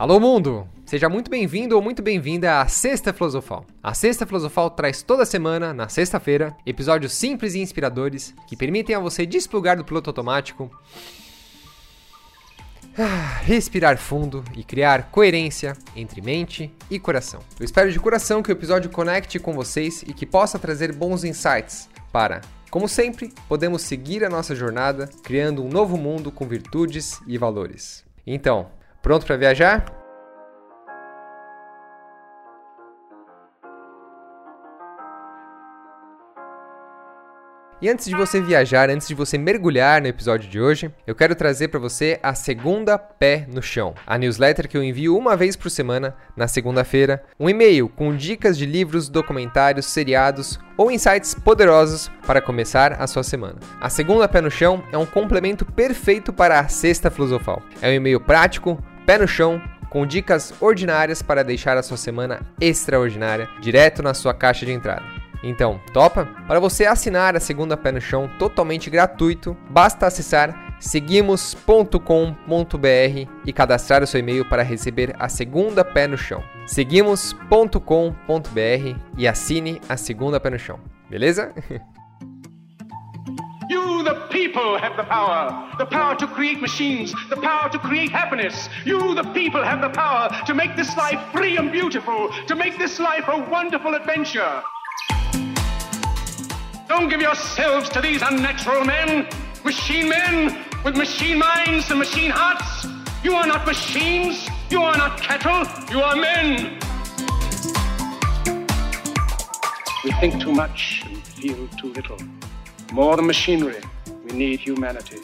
Alô mundo! Seja muito bem-vindo ou muito bem-vinda à Sexta Filosofal. A Sexta Filosofal traz toda semana, na sexta-feira, episódios simples e inspiradores que permitem a você desplugar do piloto automático, respirar fundo e criar coerência entre mente e coração. Eu espero de coração que o episódio conecte com vocês e que possa trazer bons insights para, como sempre, podemos seguir a nossa jornada criando um novo mundo com virtudes e valores. Então, pronto para viajar? E antes de você viajar, antes de você mergulhar no episódio de hoje, eu quero trazer para você a segunda pé no chão, a newsletter que eu envio uma vez por semana, na segunda-feira, um e-mail com dicas de livros, documentários, seriados ou insights poderosos para começar a sua semana. A segunda pé no chão é um complemento perfeito para a sexta filosofal. É um e-mail prático, pé no chão, com dicas ordinárias para deixar a sua semana extraordinária direto na sua caixa de entrada. Então, topa? Para você assinar a segunda pé no chão totalmente gratuito, basta acessar seguimos.com.br e cadastrar o seu e-mail para receber a segunda pé no chão. seguimos.com.br e assine a segunda pé no chão. Beleza? You, the people, have the power. The power to create machines. The power to create happiness. You, the people, have the power to make this life free and beautiful. To make this life a wonderful adventure. Don't give yourselves to these unnatural men, machine men with machine minds and machine hearts. You are not machines, you are not cattle, you are men. We think too much and feel too little. More than machinery, we need humanity.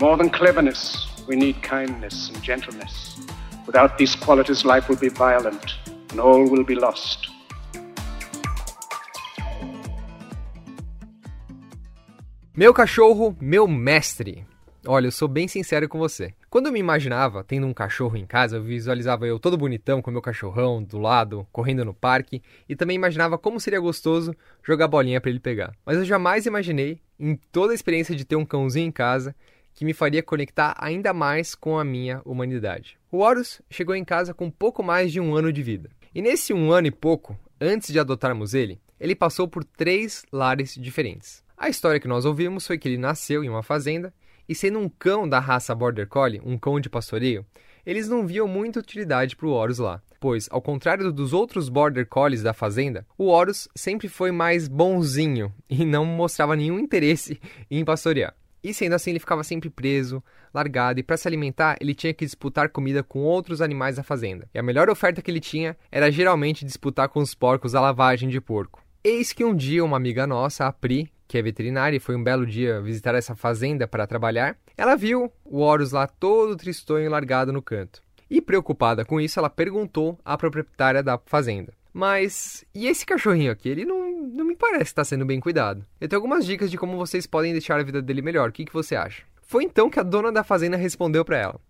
More than cleverness, we need kindness and gentleness. Without these qualities, life will be violent and all will be lost. Meu cachorro, meu mestre. Olha, eu sou bem sincero com você. Quando eu me imaginava tendo um cachorro em casa, eu visualizava eu todo bonitão com meu cachorrão do lado, correndo no parque, e também imaginava como seria gostoso jogar bolinha para ele pegar. Mas eu jamais imaginei, em toda a experiência de ter um cãozinho em casa, que me faria conectar ainda mais com a minha humanidade. O Horus chegou em casa com pouco mais de um ano de vida. E nesse um ano e pouco, antes de adotarmos ele, ele passou por três lares diferentes. A história que nós ouvimos foi que ele nasceu em uma fazenda e, sendo um cão da raça Border Collie, um cão de pastoreio, eles não viam muita utilidade para o Horus lá, pois, ao contrário dos outros Border Collies da fazenda, o Horus sempre foi mais bonzinho e não mostrava nenhum interesse em pastorear. E sendo assim, ele ficava sempre preso, largado, e para se alimentar, ele tinha que disputar comida com outros animais da fazenda. E a melhor oferta que ele tinha era geralmente disputar com os porcos a lavagem de porco. Eis que um dia uma amiga nossa, a Pri, que é veterinária e foi um belo dia visitar essa fazenda para trabalhar, ela viu o Horus lá todo tristonho largado no canto. E preocupada com isso, ela perguntou à proprietária da fazenda: Mas e esse cachorrinho aqui? Ele não, não me parece estar sendo bem cuidado. Eu tenho algumas dicas de como vocês podem deixar a vida dele melhor. O que, que você acha? Foi então que a dona da fazenda respondeu para ela: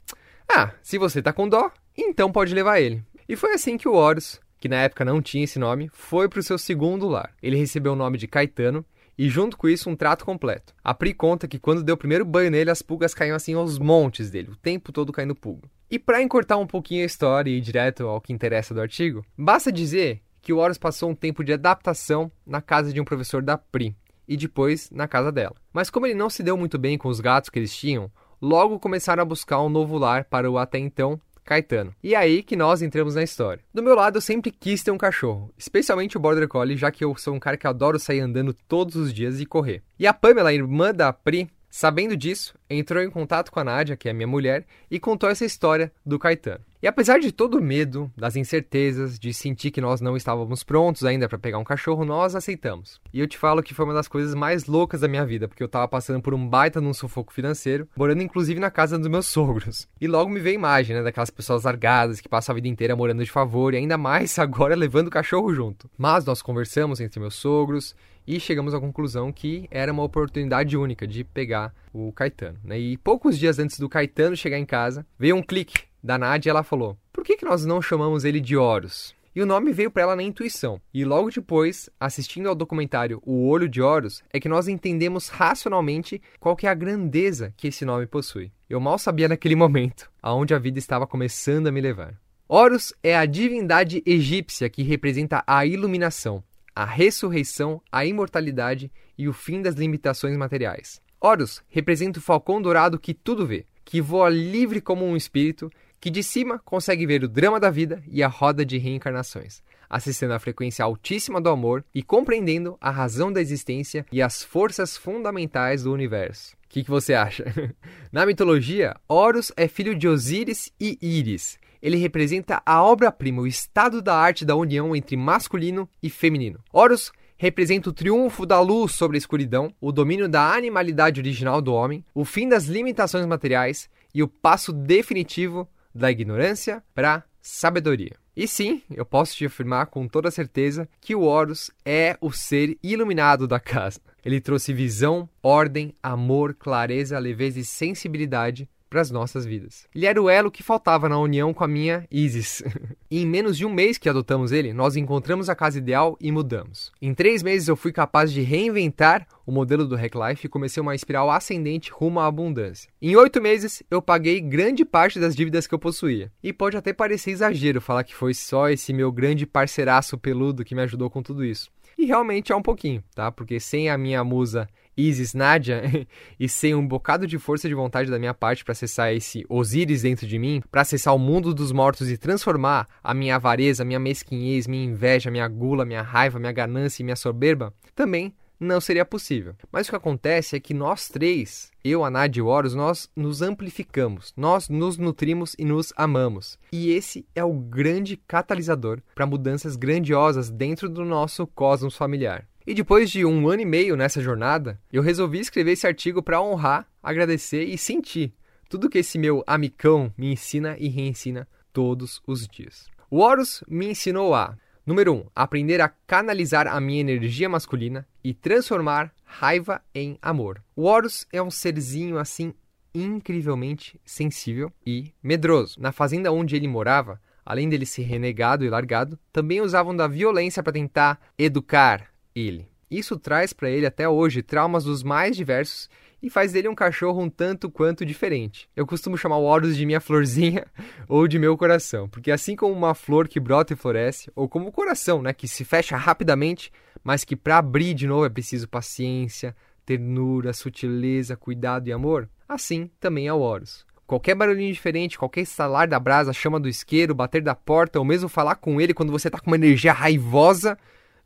Ah, se você tá com dó, então pode levar ele. E foi assim que o Horus, que na época não tinha esse nome, foi para o seu segundo lar. Ele recebeu o nome de Caetano e junto com isso um trato completo. A Pri conta que quando deu o primeiro banho nele, as pulgas caíam assim aos montes dele, o tempo todo caindo pulga. E para encurtar um pouquinho a história e ir direto ao que interessa do artigo, basta dizer que o Horus passou um tempo de adaptação na casa de um professor da Pri e depois na casa dela. Mas como ele não se deu muito bem com os gatos que eles tinham, logo começaram a buscar um novo lar para o até então Caetano. E é aí que nós entramos na história. Do meu lado, eu sempre quis ter um cachorro, especialmente o Border Collie, já que eu sou um cara que adoro sair andando todos os dias e correr. E a Pamela, irmã da Pri, sabendo disso, entrou em contato com a Nádia, que é minha mulher, e contou essa história do Caetano. E apesar de todo o medo, das incertezas, de sentir que nós não estávamos prontos ainda para pegar um cachorro, nós aceitamos. E eu te falo que foi uma das coisas mais loucas da minha vida, porque eu estava passando por um baita num sufoco financeiro, morando inclusive na casa dos meus sogros. E logo me veio a imagem, né, daquelas pessoas largadas que passam a vida inteira morando de favor e ainda mais agora levando o cachorro junto. Mas nós conversamos entre meus sogros e chegamos à conclusão que era uma oportunidade única de pegar o Caetano. Né? E poucos dias antes do Caetano chegar em casa, veio um clique da Nádia, ela falou: Por que, que nós não chamamos ele de Horus? E o nome veio para ela na intuição. E logo depois, assistindo ao documentário O Olho de Horus, é que nós entendemos racionalmente qual que é a grandeza que esse nome possui. Eu mal sabia naquele momento aonde a vida estava começando a me levar. Horus é a divindade egípcia que representa a iluminação, a ressurreição, a imortalidade e o fim das limitações materiais. Horus representa o falcão dourado que tudo vê, que voa livre como um espírito, que de cima consegue ver o drama da vida e a roda de reencarnações, acessando a frequência altíssima do amor e compreendendo a razão da existência e as forças fundamentais do universo. O que, que você acha? Na mitologia, Horus é filho de Osíris e Íris. Ele representa a obra-prima, o estado da arte da união entre masculino e feminino. Horus representa o triunfo da luz sobre a escuridão, o domínio da animalidade original do homem, o fim das limitações materiais e o passo definitivo da ignorância para sabedoria. E sim, eu posso te afirmar com toda certeza que o Horus é o ser iluminado da casa. Ele trouxe visão, ordem, amor, clareza, leveza e sensibilidade para as nossas vidas. Ele era o elo que faltava na união com a minha Isis. e em menos de um mês que adotamos ele, nós encontramos a casa ideal e mudamos. Em três meses eu fui capaz de reinventar o modelo do Hack Life e comecei uma espiral ascendente rumo à abundância. Em oito meses eu paguei grande parte das dívidas que eu possuía. E pode até parecer exagero falar que foi só esse meu grande parceiraço peludo que me ajudou com tudo isso. E realmente é um pouquinho, tá? Porque sem a minha musa Isis Nadia e sem um bocado de força de vontade da minha parte para acessar esse Osíris dentro de mim, para acessar o mundo dos mortos e transformar a minha avareza, minha mesquinhez, minha inveja, minha gula, minha raiva, minha ganância e minha soberba, também não seria possível. Mas o que acontece é que nós três, eu, a Nadia e o Horus, nós nos amplificamos, nós nos nutrimos e nos amamos. E esse é o grande catalisador para mudanças grandiosas dentro do nosso cosmos familiar. E depois de um ano e meio nessa jornada, eu resolvi escrever esse artigo para honrar, agradecer e sentir tudo que esse meu amicão me ensina e reensina todos os dias. O Horus me ensinou a, número 1, um, aprender a canalizar a minha energia masculina e transformar raiva em amor. O Horus é um serzinho assim incrivelmente sensível e medroso. Na fazenda onde ele morava, além dele ser renegado e largado, também usavam da violência para tentar educar, ele. Isso traz para ele até hoje traumas dos mais diversos e faz dele um cachorro um tanto quanto diferente. Eu costumo chamar o Horus de minha florzinha ou de meu coração, porque assim como uma flor que brota e floresce, ou como o coração, né, que se fecha rapidamente, mas que para abrir de novo é preciso paciência, ternura, sutileza, cuidado e amor, assim também é o Horus. Qualquer barulhinho diferente, qualquer estalar da brasa, chama do isqueiro, bater da porta, ou mesmo falar com ele quando você está com uma energia raivosa,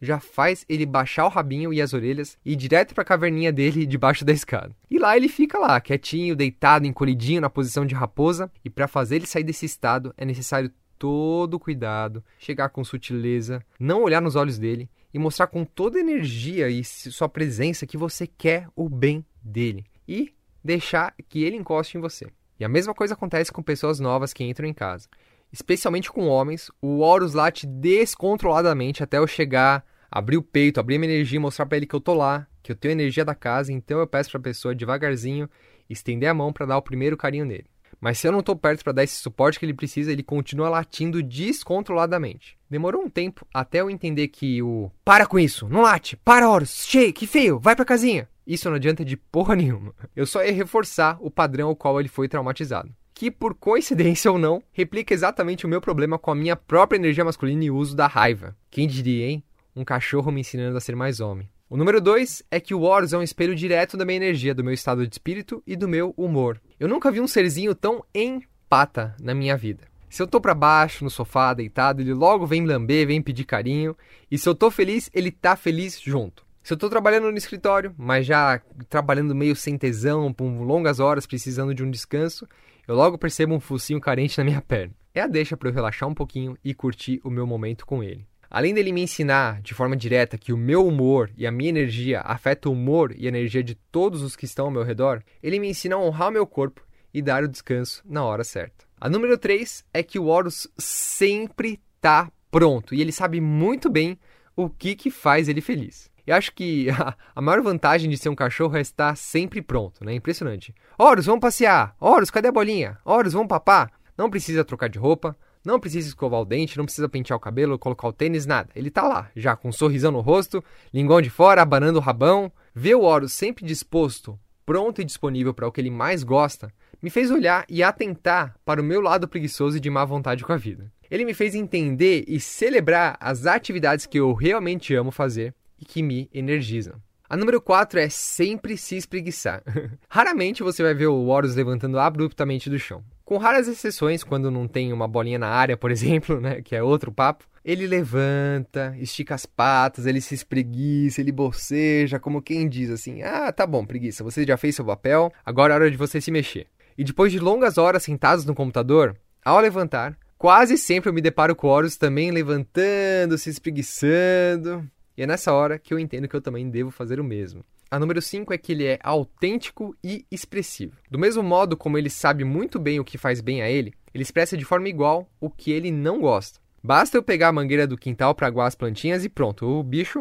já faz ele baixar o rabinho e as orelhas e ir direto para a caverninha dele debaixo da escada. E lá ele fica lá, quietinho, deitado, encolhidinho na posição de raposa, e para fazer ele sair desse estado é necessário todo cuidado, chegar com sutileza, não olhar nos olhos dele e mostrar com toda energia e sua presença que você quer o bem dele e deixar que ele encoste em você. E a mesma coisa acontece com pessoas novas que entram em casa especialmente com homens, o Horus late descontroladamente até eu chegar, abrir o peito, abrir minha energia, mostrar para ele que eu tô lá, que eu tenho energia da casa, então eu peço para a pessoa devagarzinho estender a mão para dar o primeiro carinho nele. Mas se eu não estou perto para dar esse suporte que ele precisa, ele continua latindo descontroladamente. Demorou um tempo até eu entender que o para com isso, não late, para Horus, cheio, que feio, vai pra casinha. Isso não adianta de porra nenhuma. Eu só ia reforçar o padrão ao qual ele foi traumatizado que, por coincidência ou não, replica exatamente o meu problema com a minha própria energia masculina e uso da raiva. Quem diria, hein? Um cachorro me ensinando a ser mais homem. O número 2 é que o Horus é um espelho direto da minha energia, do meu estado de espírito e do meu humor. Eu nunca vi um serzinho tão empata na minha vida. Se eu tô para baixo, no sofá, deitado, ele logo vem lamber, vem pedir carinho. E se eu tô feliz, ele tá feliz junto. Se eu tô trabalhando no escritório, mas já trabalhando meio sem tesão, por longas horas, precisando de um descanso, eu logo percebo um focinho carente na minha perna. É a deixa para eu relaxar um pouquinho e curtir o meu momento com ele. Além dele me ensinar de forma direta que o meu humor e a minha energia afetam o humor e a energia de todos os que estão ao meu redor, ele me ensina a honrar meu corpo e dar o descanso na hora certa. A número 3 é que o Horus sempre está pronto e ele sabe muito bem o que, que faz ele feliz. Eu acho que a, a, maior vantagem de ser um cachorro é estar sempre pronto, né? Impressionante. Horus, vamos passear. Horus, cadê a bolinha? Horus, vamos papar. Não precisa trocar de roupa, não precisa escovar o dente, não precisa pentear o cabelo, colocar o tênis, nada. Ele tá lá, já com um sorrisão no rosto, linguão de fora, abanando o rabão. Ver o Horus sempre disposto, pronto e disponível para o que ele mais gosta, me fez olhar e atentar para o meu lado preguiçoso e de má vontade com a vida. Ele me fez entender e celebrar as atividades que eu realmente amo fazer e que me energizam. A número 4 é sempre se espreguiçar. Raramente você vai ver o Horus levantando abruptamente do chão. Com raras exceções, quando não tem uma bolinha na área, por exemplo, né, que é outro papo, ele levanta, estica as patas, ele se espreguiça, ele boceja, como quem diz assim: Ah, tá bom, preguiça, você já fez seu papel, agora é hora de você se mexer. E depois de longas horas sentados no computador, ao levantar, quase sempre eu me deparo com Horus também levantando, se espreguiçando. E é nessa hora que eu entendo que eu também devo fazer o mesmo. A número 5 é que ele é autêntico e expressivo. Do mesmo modo como ele sabe muito bem o que faz bem a ele, ele expressa de forma igual o que ele não gosta. Basta eu pegar a mangueira do quintal para aguar as plantinhas e pronto, o bicho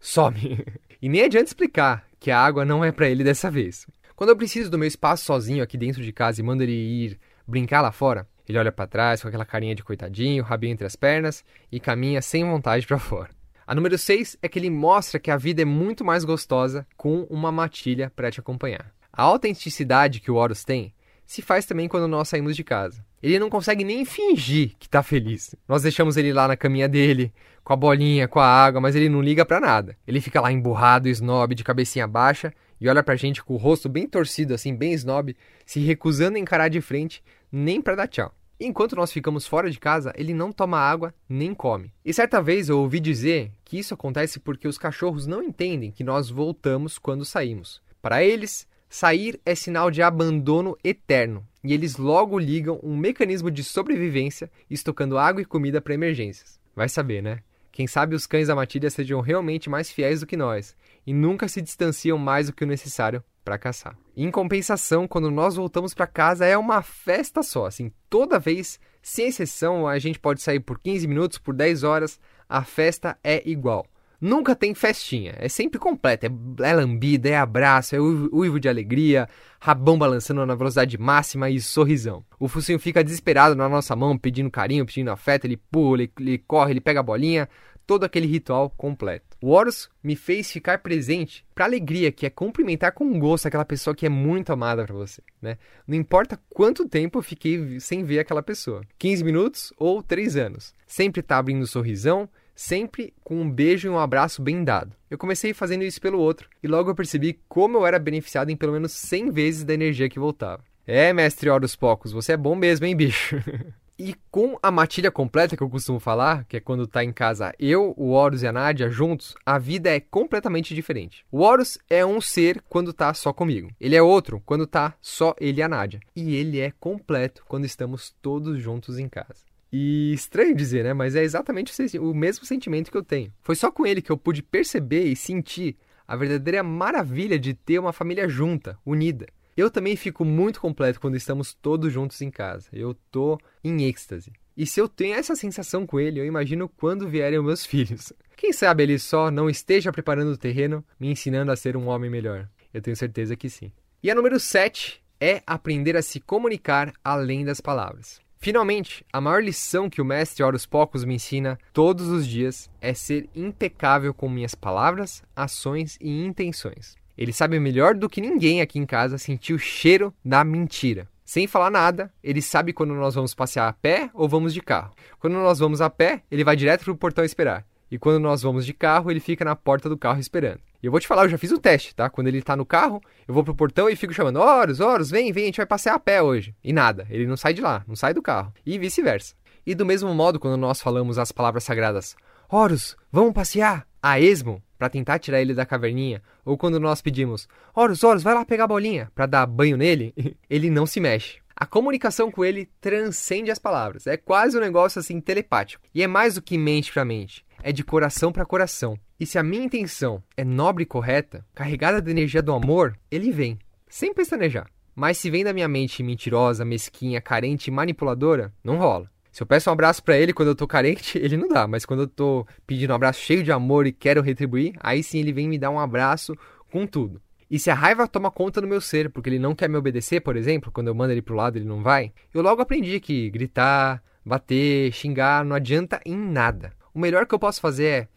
some. e nem adianta explicar que a água não é para ele dessa vez. Quando eu preciso do meu espaço sozinho aqui dentro de casa e mando ele ir brincar lá fora, ele olha para trás com aquela carinha de coitadinho, rabinho entre as pernas e caminha sem vontade para fora. A número 6 é que ele mostra que a vida é muito mais gostosa com uma matilha para te acompanhar. A autenticidade que o Horus tem se faz também quando nós saímos de casa. Ele não consegue nem fingir que está feliz. Nós deixamos ele lá na caminha dele, com a bolinha, com a água, mas ele não liga para nada. Ele fica lá emburrado, snob, de cabecinha baixa e olha pra gente com o rosto bem torcido, assim, bem snob, se recusando a encarar de frente, nem para dar tchau. Enquanto nós ficamos fora de casa, ele não toma água nem come. E certa vez eu ouvi dizer que isso acontece porque os cachorros não entendem que nós voltamos quando saímos. Para eles, sair é sinal de abandono eterno e eles logo ligam um mecanismo de sobrevivência estocando água e comida para emergências. Vai saber, né? Quem sabe os cães da matilha sejam realmente mais fiéis do que nós e nunca se distanciam mais do que o necessário para caçar. Em compensação, quando nós voltamos para casa é uma festa só, assim, toda vez, sem exceção, a gente pode sair por 15 minutos, por 10 horas, a festa é igual. Nunca tem festinha, é sempre completa, é, é lambida, é abraço, é uivo de alegria, rabão balançando na velocidade máxima e sorrisão. O focinho fica desesperado na nossa mão, pedindo carinho, pedindo afeto, ele pula, ele, ele corre, ele pega a bolinha, todo aquele ritual completo. O Horus me fez ficar presente para alegria, que é cumprimentar com gosto aquela pessoa que é muito amada para você, né? Não importa quanto tempo eu fiquei sem ver aquela pessoa, 15 minutos ou 3 anos. Sempre tá abrindo um sorrisão, sempre com um beijo e um abraço bem dado. Eu comecei fazendo isso pelo outro e logo eu percebi como eu era beneficiado em pelo menos 100 vezes da energia que voltava. É, mestre Horus Pocos, você é bom mesmo, hein, bicho? E com a matilha completa que eu costumo falar, que é quando tá em casa eu, o Horus e a Nádia juntos, a vida é completamente diferente. O Horus é um ser quando tá só comigo. Ele é outro quando tá só ele e a Nádia. E ele é completo quando estamos todos juntos em casa. E estranho dizer, né? Mas é exatamente o mesmo sentimento que eu tenho. Foi só com ele que eu pude perceber e sentir a verdadeira maravilha de ter uma família junta, unida. Eu também fico muito completo quando estamos todos juntos em casa. Eu tô em êxtase. E se eu tenho essa sensação com ele, eu imagino quando vierem os meus filhos. Quem sabe ele só não esteja preparando o terreno, me ensinando a ser um homem melhor. Eu tenho certeza que sim. E a número 7 é aprender a se comunicar além das palavras. Finalmente, a maior lição que o mestre Horus Pocos me ensina todos os dias é ser impecável com minhas palavras, ações e intenções. Ele sabe melhor do que ninguém aqui em casa sentir o cheiro da mentira. Sem falar nada, ele sabe quando nós vamos passear a pé ou vamos de carro. Quando nós vamos a pé, ele vai direto pro portão esperar. E quando nós vamos de carro, ele fica na porta do carro esperando. E eu vou te falar, eu já fiz o teste, tá? Quando ele tá no carro, eu vou pro portão e fico chamando: Horus, Horus, vem, vem, a gente vai passear a pé hoje. E nada, ele não sai de lá, não sai do carro. E vice-versa. E do mesmo modo, quando nós falamos as palavras sagradas: Horus, vamos passear! A esmo, para tentar tirar ele da caverninha, ou quando nós pedimos, Horus, Horus, vai lá pegar a bolinha para dar banho nele, ele não se mexe. A comunicação com ele transcende as palavras, é quase um negócio assim telepático. E é mais do que mente para mente, é de coração para coração. E se a minha intenção é nobre e correta, carregada da energia do amor, ele vem, sem pestanejar. Mas se vem da minha mente mentirosa, mesquinha, carente e manipuladora, não rola. Se eu peço um abraço para ele quando eu tô carente, ele não dá. Mas quando eu tô pedindo um abraço cheio de amor e quero retribuir, aí sim ele vem me dar um abraço com tudo. E se a raiva toma conta do meu ser, porque ele não quer me obedecer, por exemplo, quando eu mando ele pro lado ele não vai, eu logo aprendi que gritar, bater, xingar não adianta em nada. O melhor que eu posso fazer é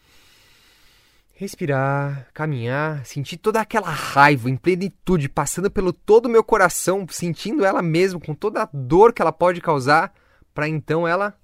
respirar, caminhar, sentir toda aquela raiva em plenitude passando pelo todo o meu coração, sentindo ela mesmo com toda a dor que ela pode causar, para então ela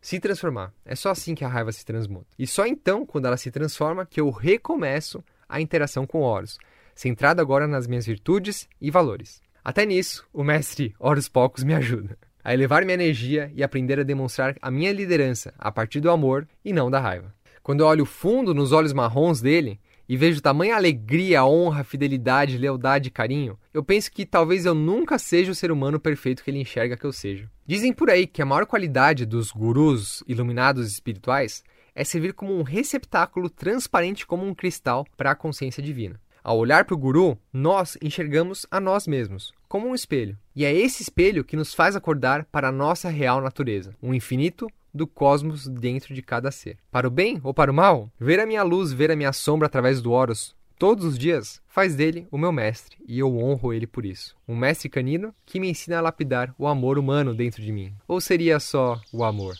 se transformar. É só assim que a raiva se transmuta. E só então, quando ela se transforma, que eu recomeço a interação com Horus, centrado agora nas minhas virtudes e valores. Até nisso, o mestre Horus Pocos me ajuda a elevar minha energia e aprender a demonstrar a minha liderança a partir do amor e não da raiva. Quando eu olho fundo nos olhos marrons dele e vejo tamanha alegria, honra, fidelidade, lealdade e carinho, eu penso que talvez eu nunca seja o ser humano perfeito que ele enxerga que eu seja. Dizem por aí que a maior qualidade dos gurus iluminados espirituais é servir como um receptáculo transparente como um cristal para a consciência divina. Ao olhar para o guru, nós enxergamos a nós mesmos, como um espelho. E é esse espelho que nos faz acordar para a nossa real natureza, um infinito do cosmos dentro de cada ser. Para o bem ou para o mal, ver a minha luz, ver a minha sombra através do Horus todos os dias faz dele o meu mestre e eu honro ele por isso. Um mestre canino que me ensina a lapidar o amor humano dentro de mim. Ou seria só o amor?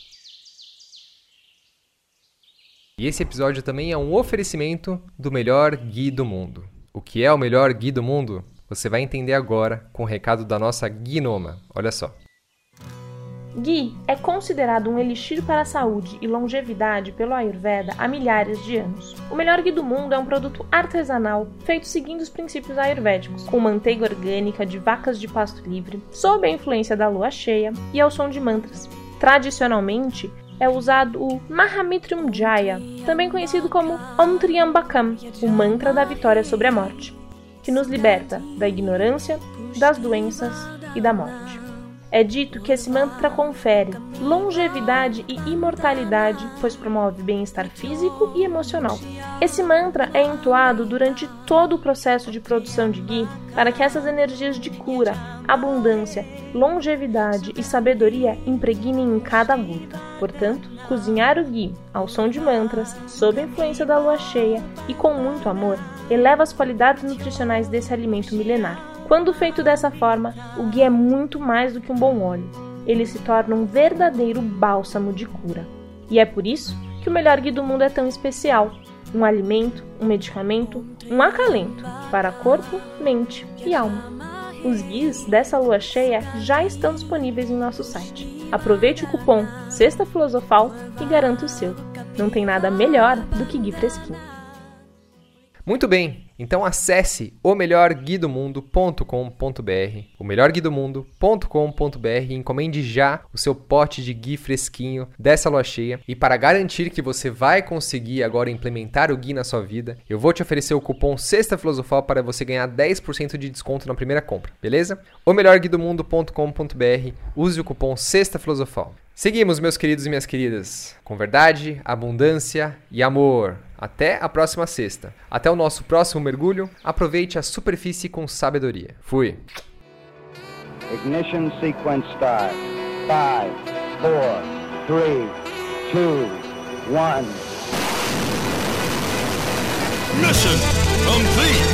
E esse episódio também é um oferecimento do melhor Gui do mundo. O que é o melhor Gui do mundo? Você vai entender agora com o recado da nossa Gnoma. Olha só. Ghee é considerado um elixir para a saúde e longevidade pelo Ayurveda há milhares de anos. O melhor ghee do mundo é um produto artesanal feito seguindo os princípios ayurvédicos, com manteiga orgânica de vacas de pasto livre, sob a influência da lua cheia e ao som de mantras. Tradicionalmente, é usado o Mahamitrum Jaya, também conhecido como Om Triambakam, o mantra da vitória sobre a morte, que nos liberta da ignorância, das doenças e da morte. É dito que esse mantra confere longevidade e imortalidade, pois promove bem-estar físico e emocional. Esse mantra é entoado durante todo o processo de produção de ghee para que essas energias de cura, abundância, longevidade e sabedoria impregnem em cada gota. Portanto, cozinhar o ghee ao som de mantras, sob a influência da lua cheia e com muito amor, eleva as qualidades nutricionais desse alimento milenar. Quando feito dessa forma, o ghee é muito mais do que um bom óleo. Ele se torna um verdadeiro bálsamo de cura. E é por isso que o melhor ghee do mundo é tão especial. Um alimento, um medicamento, um acalento para corpo, mente e alma. Os guias dessa lua cheia já estão disponíveis em nosso site. Aproveite o cupom Sexta Filosofal e garanta o seu. Não tem nada melhor do que Gui fresquinho. Muito bem, então acesse o melhorguidomundo.com.br, o melhorguidomundo.com.br e encomende já o seu pote de gui fresquinho dessa lua cheia. E para garantir que você vai conseguir agora implementar o gui na sua vida, eu vou te oferecer o cupom Sexta Filosofal para você ganhar 10% de desconto na primeira compra, beleza? O melhorguidomundo.com.br, use o cupom Sexta Filosofal. Seguimos, meus queridos e minhas queridas, com verdade, abundância e amor. Até a próxima sexta. Até o nosso próximo mergulho. Aproveite a superfície com sabedoria. Fui. Ignition sequence start. 5, 4, 3, 2, 1. Mission complete.